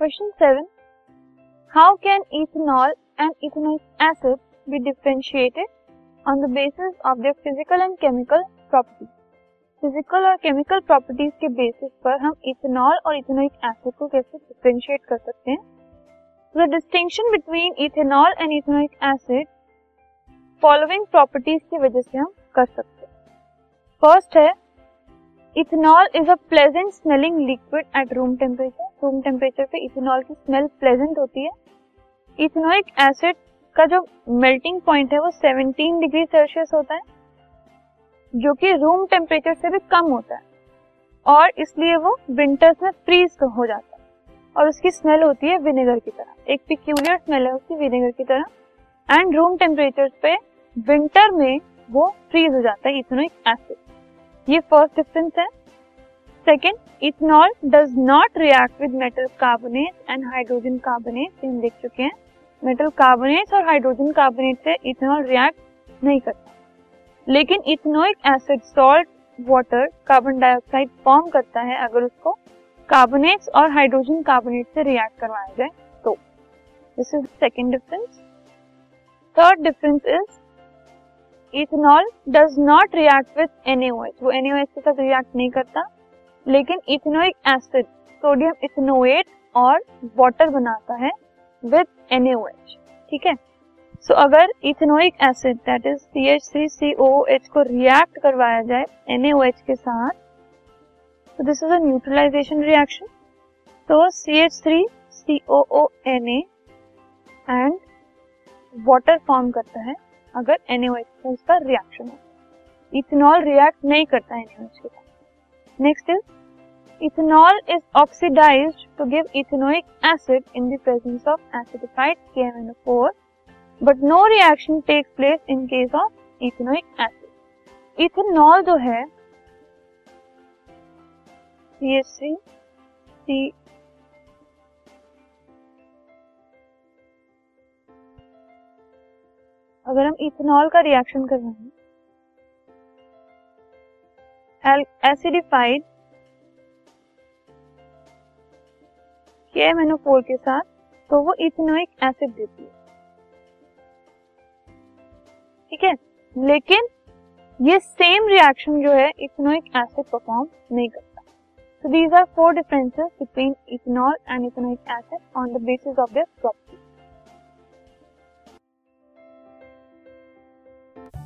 Question 7. How can ethanol and ethanoic acid be differentiated on the basis of their physical and chemical properties? Physical और chemical properties के basis पर हम ethanol और ethanoic acid को कैसे differentiate कर सकते हैं the distinction between ethanol and ethanoic acid following properties की वजह से हम कर सकते हैं फ़र्स्ट है ethanol is a pleasant smelling liquid at room temperature room temperature पे इथेनॉल की स्मेल प्लेजेंट होती है। इथेनोइक एसिड का जो मेल्टिंग पॉइंट है वो 17 डिग्री सेल्सियस होता है, जो कि रूम टेम्परेचर से भी कम होता है। और इसलिए वो विंटर्स में फ्रीज हो जाता है। और उसकी स्मेल होती है विनेगर की तरह। एक पिक्यूलियर स्मेल है उसकी विनेगर की तरह। एंड रूम टेम्परेचर पे विंटर में वो फ्रीज हो जाता है इथेनोइक एसिड ये फ़र्स्ट डिफरेंस है। Second ethanol does not react with metal carbonate and hydrogen carbonate हम देख चुके हैं। मेटल कार्बोनेट और हाइड्रोजन कार्बोनेट से इथेनॉल रिएक्ट नहीं करता। लेकिन ethanoic acid salt water carbon dioxide form करता है अगर उसको कार्बोनेट्स और हाइड्रोजन कार्बोनेट से रिएक्ट करवाया जाए तो। This is second difference third difference is ethanol does not react with NaOH. वो NaOH के साथ रिएक्ट नहीं करता लेकिन इथेनोइक एसिड सोडियम इथेनोएट और वाटर बनाता है विद NaOH ठीक है? सो so, अगर ethanoic acid that is CH3COOH को रिएक्ट करवाया जाए NaOH के साथ तो this is a neutralisation reaction तो CH3COONA एंड वाटर फॉर्म करता है अगर NaOH से उसका रिएक्शन हो। इथेनॉल रिएक्ट नहीं करता है NaOH के साथ next is ethanol is oxidised to give ethanoic acid in the presence of acidified KMnO4 but no reaction takes place in case of ethanoic acid ethanol जो है CH3 C अगर हम ethanol का रिएक्शन कर रहे हैं एसिडिफाइड के के साथ तो वो इथेनोइक एसिड देती है। ठीक है? लेकिन ये सेम रिएक्शन जो है, इथेनोइक एसिड परफॉर्म नहीं करता। So these are four differences between ethanol and ethanoic acid on the basis of their property